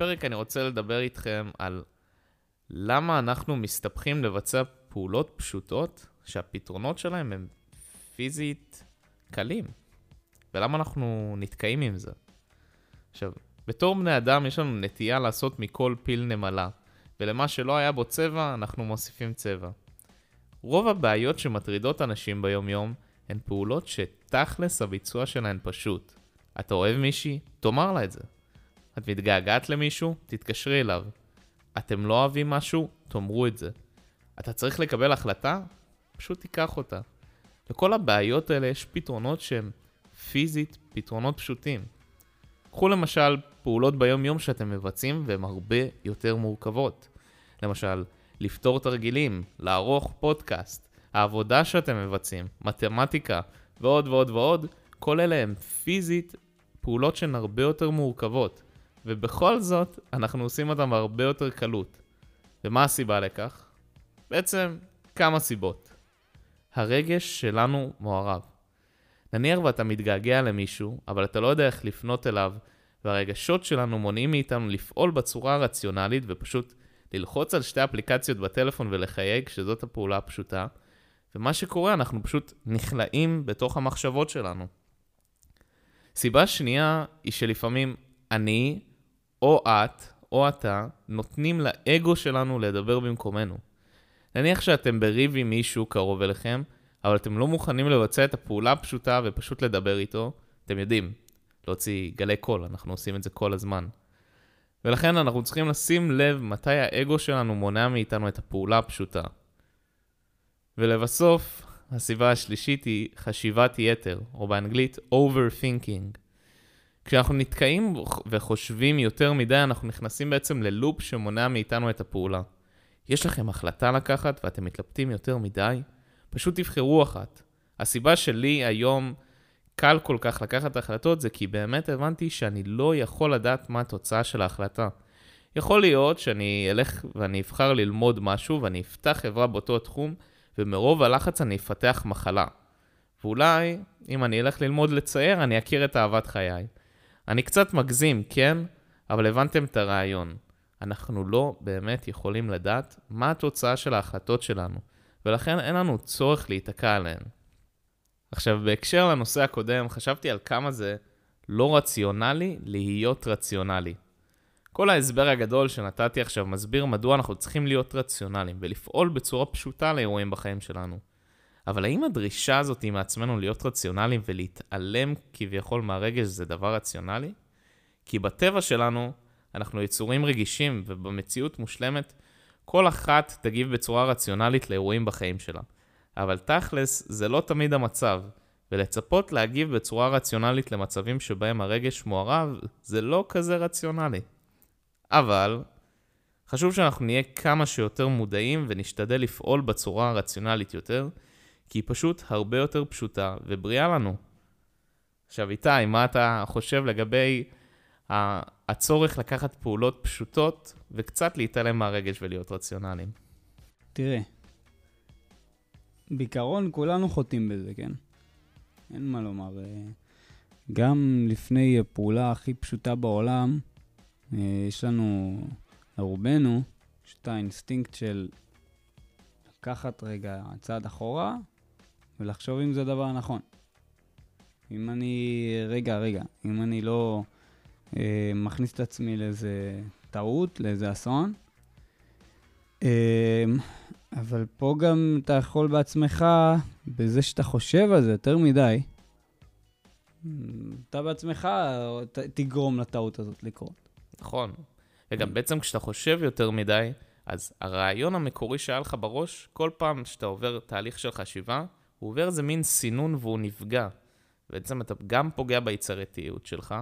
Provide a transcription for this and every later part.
הפרק אני רוצה לדבר איתכם על למה אנחנו מסתבכים לבצע פעולות פשוטות שהפתרונות שלהם הם פיזית קלים, ולמה אנחנו נתקעים עם זה. עכשיו, בתור בני אדם יש לנו נטייה לעשות מכל פיל נמלה, ולמה שלא היה בו צבע, אנחנו מוסיפים צבע. רוב הבעיות שמטרידות אנשים ביום-יום הן פעולות שתכלס הביצוע שלהן פשוט. אתה אוהב מישהי? תאמר לה את זה. את מתגעגעת למישהו? תתקשרי אליו. אתם לא אוהבים משהו? תאמרו את זה. אתה צריך לקבל החלטה? פשוט תיקח אותה. לכל הבעיות האלה יש פתרונות שהם פיזית פתרונות פשוטים. קחו למשל פעולות ביום-יום שאתם מבצעים והן הרבה יותר מורכבות. למשל, לפתור תרגילים, לערוך פודקאסט, העבודה שאתם מבצעים, מתמטיקה ועוד ועוד ועוד, כל אלה הם פיזית פעולות שהן הרבה יותר מורכבות. ובכל זאת, אנחנו עושים אותם בהרבה יותר קלות. ומה הסיבה לכך? בעצם, כמה סיבות. הרגש שלנו מעורב. נניח ואתה מתגעגע למישהו, אבל אתה לא יודע איך לפנות אליו, והרגשות שלנו מונעים מאיתנו לפעול בצורה רציונלית ופשוט ללחוץ על שתי אפליקציות בטלפון ולחייג, שזאת הפעולה הפשוטה, ומה שקורה, אנחנו פשוט נכלאים בתוך המחשבות שלנו. סיבה שנייה היא שלפעמים אני, או את, או אתה, נותנים לאגו שלנו לדבר במקומנו. נניח שאתם בריב עם מישהו קרוב אליכם, אבל אתם לא מוכנים לבצע את הפעולה הפשוטה ופשוט לדבר איתו, אתם יודעים, להוציא גלי קול, אנחנו עושים את זה כל הזמן. ולכן אנחנו צריכים לשים לב מתי האגו שלנו מונע מאיתנו את הפעולה הפשוטה. ולבסוף, הסיבה השלישית היא חשיבת יתר, או באנגלית overthinking. כשאנחנו נתקעים וחושבים יותר מדי, אנחנו נכנסים בעצם ללופ שמונע מאיתנו את הפעולה. יש לכם החלטה לקחת ואתם מתלבטים יותר מדי? פשוט תבחרו אחת. הסיבה שלי היום קל כל כך לקחת החלטות זה כי באמת הבנתי שאני לא יכול לדעת מה התוצאה של ההחלטה. יכול להיות שאני אלך ואני אבחר ללמוד משהו ואני אפתח חברה באותו תחום ומרוב הלחץ אני אפתח מחלה. ואולי, אם אני אלך ללמוד לצייר, אני אכיר את אהבת חיי. אני קצת מגזים, כן? אבל הבנתם את הרעיון. אנחנו לא באמת יכולים לדעת מה התוצאה של ההחלטות שלנו, ולכן אין לנו צורך להיתקע עליהן. עכשיו, בהקשר לנושא הקודם, חשבתי על כמה זה לא רציונלי להיות רציונלי. כל ההסבר הגדול שנתתי עכשיו מסביר מדוע אנחנו צריכים להיות רציונליים ולפעול בצורה פשוטה לאירועים בחיים שלנו. אבל האם הדרישה הזאת מעצמנו להיות רציונליים ולהתעלם כביכול מהרגש זה דבר רציונלי? כי בטבע שלנו אנחנו יצורים רגישים ובמציאות מושלמת כל אחת תגיב בצורה רציונלית לאירועים בחיים שלה. אבל תכלס זה לא תמיד המצב, ולצפות להגיב בצורה רציונלית למצבים שבהם הרגש מעורב זה לא כזה רציונלי. אבל חשוב שאנחנו נהיה כמה שיותר מודעים ונשתדל לפעול בצורה הרציונלית יותר, כי היא פשוט הרבה יותר פשוטה ובריאה לנו. עכשיו איתי, מה אתה חושב לגבי הצורך לקחת פעולות פשוטות וקצת להתעלם מהרגש ולהיות רציונליים? תראה, בעיקרון כולנו חוטאים בזה, כן? אין מה לומר. אה, גם לפני הפעולה הכי פשוטה בעולם, אה, יש לנו, לרובנו, יש את האינסטינקט של לקחת רגע צעד אחורה ולחשוב אם זה דבר נכון. אם אני, רגע, רגע, אם אני לא אה, מכניס את עצמי לאיזה טעות, לאיזה אסון, אה, אבל פה גם אתה יכול בעצמך, בזה שאתה חושב על זה יותר מדי, אתה בעצמך ת, תגרום לטעות הזאת לקרות. נכון. וגם בעצם כשאתה חושב יותר מדי, אז הרעיון המקורי שהיה לך בראש, כל פעם שאתה עובר תהליך של חשיבה, הוא עובר איזה מין סינון והוא נפגע. בעצם אתה גם פוגע ביצירתיות שלך,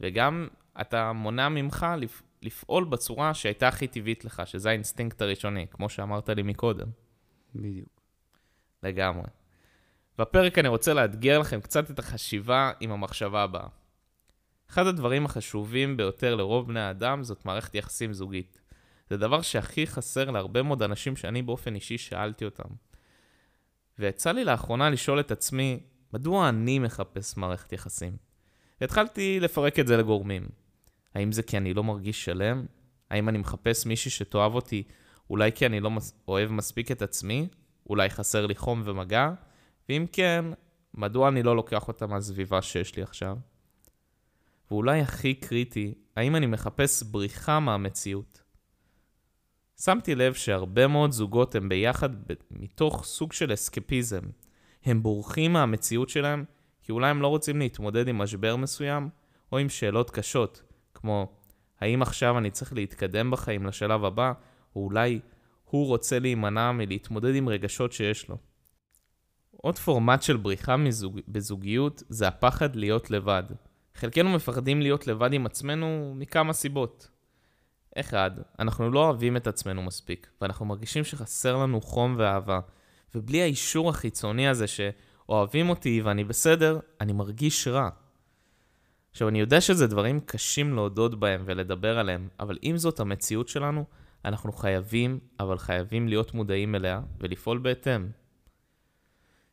וגם אתה מונע ממך לפ... לפעול בצורה שהייתה הכי טבעית לך, שזה האינסטינקט הראשוני, כמו שאמרת לי מקודם. בדיוק. לגמרי. בפרק אני רוצה לאתגר לכם קצת את החשיבה עם המחשבה הבאה. אחד הדברים החשובים ביותר לרוב בני האדם זאת מערכת יחסים זוגית. זה דבר שהכי חסר להרבה מאוד אנשים שאני באופן אישי שאלתי אותם. ויצא לי לאחרונה לשאול את עצמי, מדוע אני מחפש מערכת יחסים? והתחלתי לפרק את זה לגורמים. האם זה כי אני לא מרגיש שלם? האם אני מחפש מישהי שתאהב אותי אולי כי אני לא מס... אוהב מספיק את עצמי? אולי חסר לי חום ומגע? ואם כן, מדוע אני לא לוקח אותה מהסביבה שיש לי עכשיו? ואולי הכי קריטי, האם אני מחפש בריחה מהמציאות? שמתי לב שהרבה מאוד זוגות הם ביחד מתוך סוג של אסקפיזם. הם בורחים מהמציאות שלהם, כי אולי הם לא רוצים להתמודד עם משבר מסוים, או עם שאלות קשות, כמו האם עכשיו אני צריך להתקדם בחיים לשלב הבא, או אולי הוא רוצה להימנע מלהתמודד עם רגשות שיש לו. עוד פורמט של בריחה מזוג... בזוגיות זה הפחד להיות לבד. חלקנו מפחדים להיות לבד עם עצמנו מכמה סיבות. אחד, אנחנו לא אוהבים את עצמנו מספיק, ואנחנו מרגישים שחסר לנו חום ואהבה, ובלי האישור החיצוני הזה שאוהבים אותי ואני בסדר, אני מרגיש רע. עכשיו, אני יודע שזה דברים קשים להודות בהם ולדבר עליהם, אבל אם זאת המציאות שלנו, אנחנו חייבים, אבל חייבים להיות מודעים אליה ולפעול בהתאם.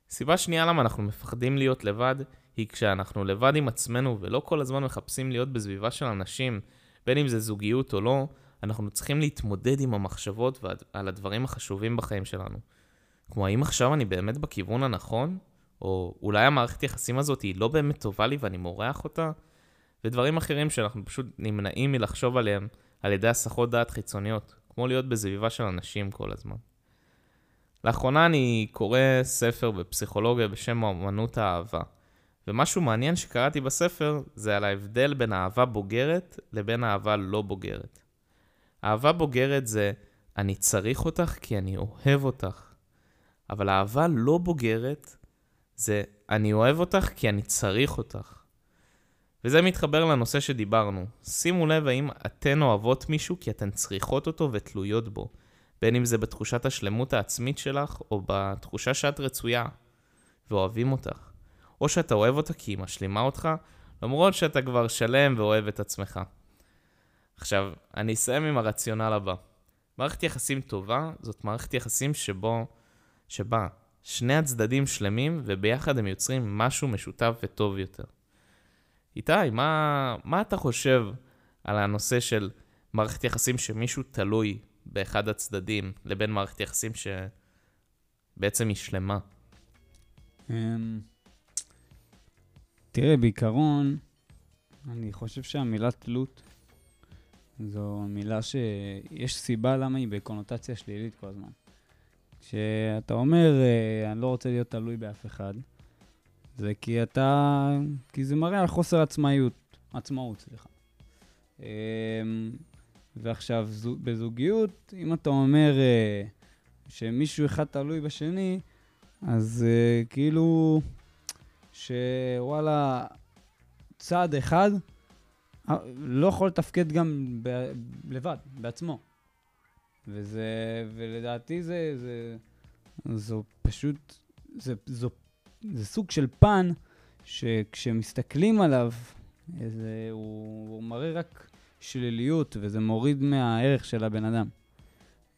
סיבה שנייה למה אנחנו מפחדים להיות לבד, היא כשאנחנו לבד עם עצמנו ולא כל הזמן מחפשים להיות בסביבה של אנשים, בין אם זה זוגיות או לא, אנחנו צריכים להתמודד עם המחשבות על הדברים החשובים בחיים שלנו. כמו האם עכשיו אני באמת בכיוון הנכון? או אולי המערכת יחסים הזאת היא לא באמת טובה לי ואני מורח אותה? ודברים אחרים שאנחנו פשוט נמנעים מלחשוב עליהם על ידי הסחות דעת חיצוניות, כמו להיות בסביבה של אנשים כל הזמן. לאחרונה אני קורא ספר בפסיכולוגיה בשם אמנות האהבה. ומשהו מעניין שקראתי בספר זה על ההבדל בין אהבה בוגרת לבין אהבה לא בוגרת. אהבה בוגרת זה אני צריך אותך כי אני אוהב אותך. אבל אהבה לא בוגרת זה אני אוהב אותך כי אני צריך אותך. וזה מתחבר לנושא שדיברנו. שימו לב האם אתן אוהבות מישהו כי אתן צריכות אותו ותלויות בו. בין אם זה בתחושת השלמות העצמית שלך, או בתחושה שאת רצויה, ואוהבים אותך. או שאתה אוהב אותה כי היא משלימה אותך, למרות שאתה כבר שלם ואוהב את עצמך. עכשיו, אני אסיים עם הרציונל הבא. מערכת יחסים טובה זאת מערכת יחסים שבו, שבה שני הצדדים שלמים וביחד הם יוצרים משהו משותף וטוב יותר. איתי, מה, מה אתה חושב על הנושא של מערכת יחסים שמישהו תלוי באחד הצדדים, לבין מערכת יחסים שבעצם היא שלמה? תראה, בעיקרון, אני חושב שהמילה תלות זו מילה שיש סיבה למה היא בקונוטציה שלילית כל הזמן. כשאתה אומר, אה, אני לא רוצה להיות תלוי באף אחד, זה כי אתה... כי זה מראה על חוסר עצמאיות. עצמאות, סליחה. אמ, ועכשיו, בזוגיות, אם אתה אומר אה, שמישהו אחד תלוי בשני, אז uh, כאילו שוואלה, צעד אחד אה, לא יכול לתפקד גם ב- לבד, בעצמו. וזה, ולדעתי זה, זה, זו פשוט, זה, זו, זה סוג של פן שכשמסתכלים עליו, זה, הוא, הוא מראה רק שליליות, וזה מוריד מהערך של הבן אדם.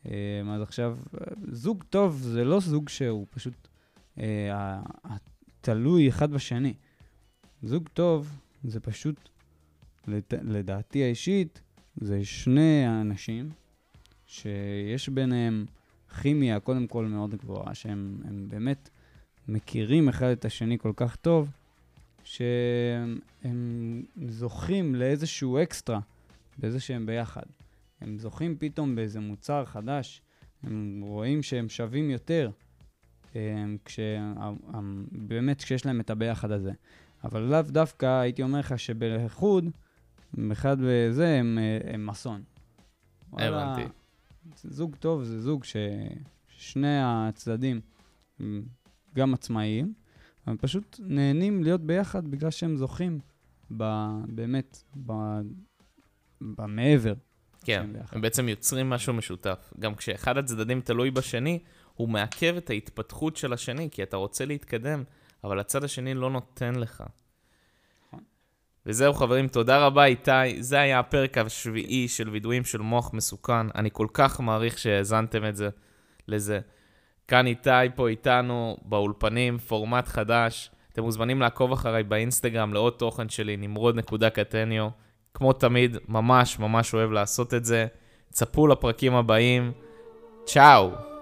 אז עכשיו, זוג טוב זה לא זוג שהוא פשוט אה, תלוי אחד בשני. זוג טוב זה פשוט, לדעתי האישית, זה שני אנשים שיש ביניהם כימיה קודם כל מאוד גבוהה, שהם באמת מכירים אחד את השני כל כך טוב, שהם זוכים לאיזשהו אקסטרה בזה שהם ביחד. הם זוכים פתאום באיזה מוצר חדש, הם רואים שהם שווים יותר. כש... באמת כשיש להם את הביחד הזה. אבל לאו דווקא הייתי אומר לך שבלחוד, אחד בזה הם, הם אסון. הבנתי. זוג טוב זה זוג ששני הצדדים הם גם עצמאיים, אבל פשוט נהנים להיות ביחד בגלל שהם זוכים ב, באמת ב, במעבר. כן, הם בעצם יוצרים משהו משותף. גם כשאחד הצדדים תלוי בשני, הוא מעכב את ההתפתחות של השני, כי אתה רוצה להתקדם, אבל הצד השני לא נותן לך. נכון. וזהו חברים, תודה רבה איתי. זה היה הפרק השביעי של וידויים של מוח מסוכן. אני כל כך מעריך שהאזנתם את זה לזה. כאן איתי פה איתנו באולפנים, פורמט חדש. אתם מוזמנים לעקוב אחריי באינסטגרם לעוד תוכן שלי, נמרוד.קטניו. כמו תמיד, ממש ממש אוהב לעשות את זה. צפו לפרקים הבאים. צ'או.